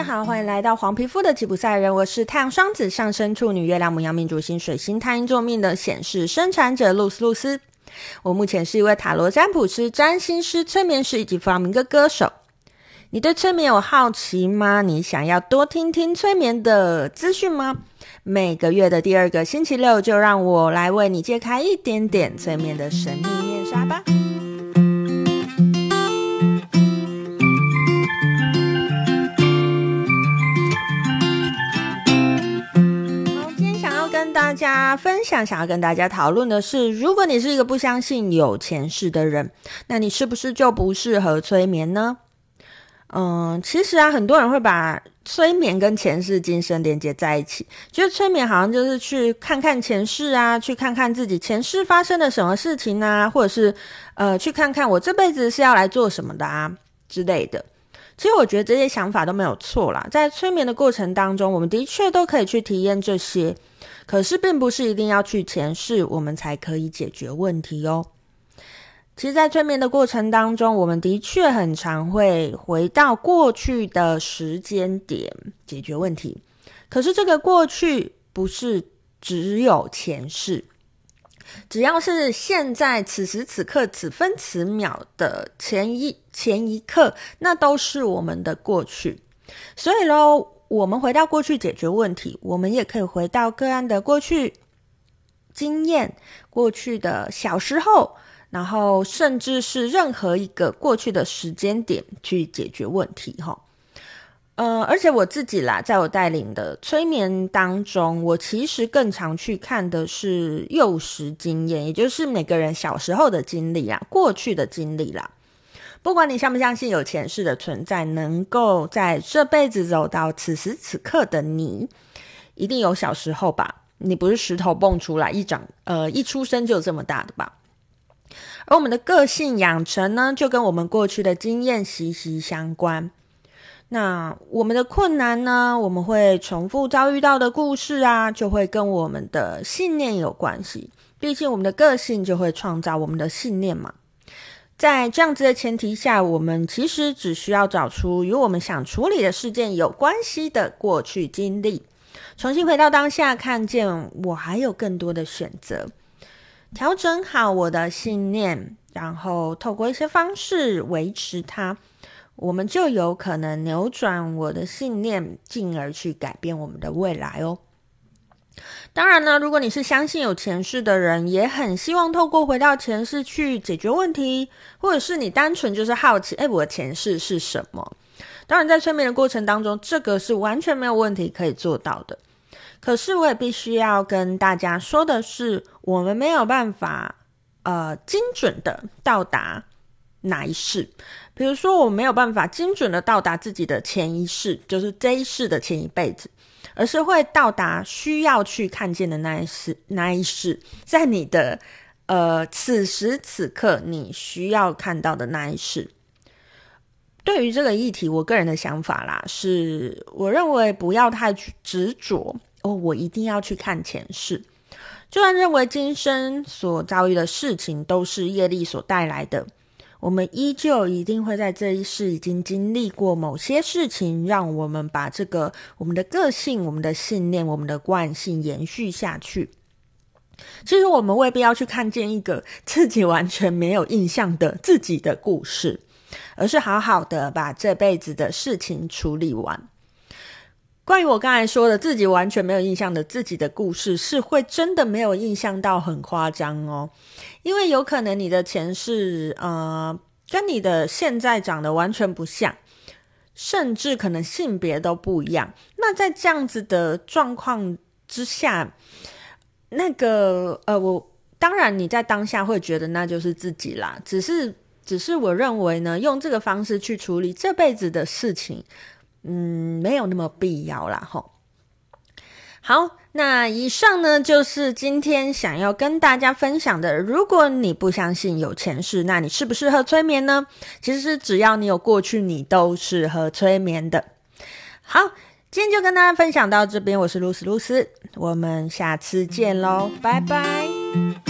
大家好，欢迎来到黄皮肤的吉普赛人，我是太阳双子上升处女月亮母羊命主星水星太阴坐命的显示生产者露丝露丝。我目前是一位塔罗占卜师、占星师、催眠师以及发明歌歌手。你对催眠有好奇吗？你想要多听听催眠的资讯吗？每个月的第二个星期六，就让我来为你揭开一点点催眠的神秘面纱吧。大家分享，想要跟大家讨论的是，如果你是一个不相信有前世的人，那你是不是就不适合催眠呢？嗯，其实啊，很多人会把催眠跟前世今生连接在一起，觉得催眠好像就是去看看前世啊，去看看自己前世发生了什么事情啊，或者是呃，去看看我这辈子是要来做什么的啊之类的。其实我觉得这些想法都没有错啦，在催眠的过程当中，我们的确都可以去体验这些。可是，并不是一定要去前世，我们才可以解决问题哦。其实，在催眠的过程当中，我们的确很常会回到过去的时间点解决问题。可是，这个过去不是只有前世，只要是现在此时此刻、此分此秒的前一前一刻，那都是我们的过去。所以喽。我们回到过去解决问题，我们也可以回到个案的过去经验、过去的小时候，然后甚至是任何一个过去的时间点去解决问题。哈，呃，而且我自己啦，在我带领的催眠当中，我其实更常去看的是幼时经验，也就是每个人小时候的经历啊，过去的经历啦。不管你相不相信有前世的存在，能够在这辈子走到此时此刻的你，一定有小时候吧？你不是石头蹦出来一长，呃，一出生就这么大的吧？而我们的个性养成呢，就跟我们过去的经验息息相关。那我们的困难呢，我们会重复遭遇到的故事啊，就会跟我们的信念有关系。毕竟我们的个性就会创造我们的信念嘛。在这样子的前提下，我们其实只需要找出与我们想处理的事件有关系的过去经历，重新回到当下，看见我还有更多的选择，调整好我的信念，然后透过一些方式维持它，我们就有可能扭转我的信念，进而去改变我们的未来哦。当然呢，如果你是相信有前世的人，也很希望透过回到前世去解决问题，或者是你单纯就是好奇，哎，我的前世是什么？当然，在催眠的过程当中，这个是完全没有问题可以做到的。可是，我也必须要跟大家说的是，我们没有办法，呃，精准的到达哪一世。比如说，我没有办法精准的到达自己的前一世，就是这一世的前一辈子。而是会到达需要去看见的那一世，那一世，在你的呃此时此刻你需要看到的那一世。对于这个议题，我个人的想法啦，是我认为不要太执着哦，我一定要去看前世，就算认为今生所遭遇的事情都是业力所带来的。我们依旧一定会在这一世已经经历过某些事情，让我们把这个我们的个性、我们的信念、我们的惯性延续下去。其实我们未必要去看见一个自己完全没有印象的自己的故事，而是好好的把这辈子的事情处理完。关于我刚才说的自己完全没有印象的自己的故事，是会真的没有印象到很夸张哦，因为有可能你的前世，呃，跟你的现在长得完全不像，甚至可能性别都不一样。那在这样子的状况之下，那个，呃，我当然你在当下会觉得那就是自己啦，只是，只是我认为呢，用这个方式去处理这辈子的事情。嗯，没有那么必要啦，吼。好，那以上呢，就是今天想要跟大家分享的。如果你不相信有前世，那你适不适合催眠呢？其实只要你有过去，你都适合催眠的。好，今天就跟大家分享到这边，我是露丝露丝，我们下次见喽，拜拜。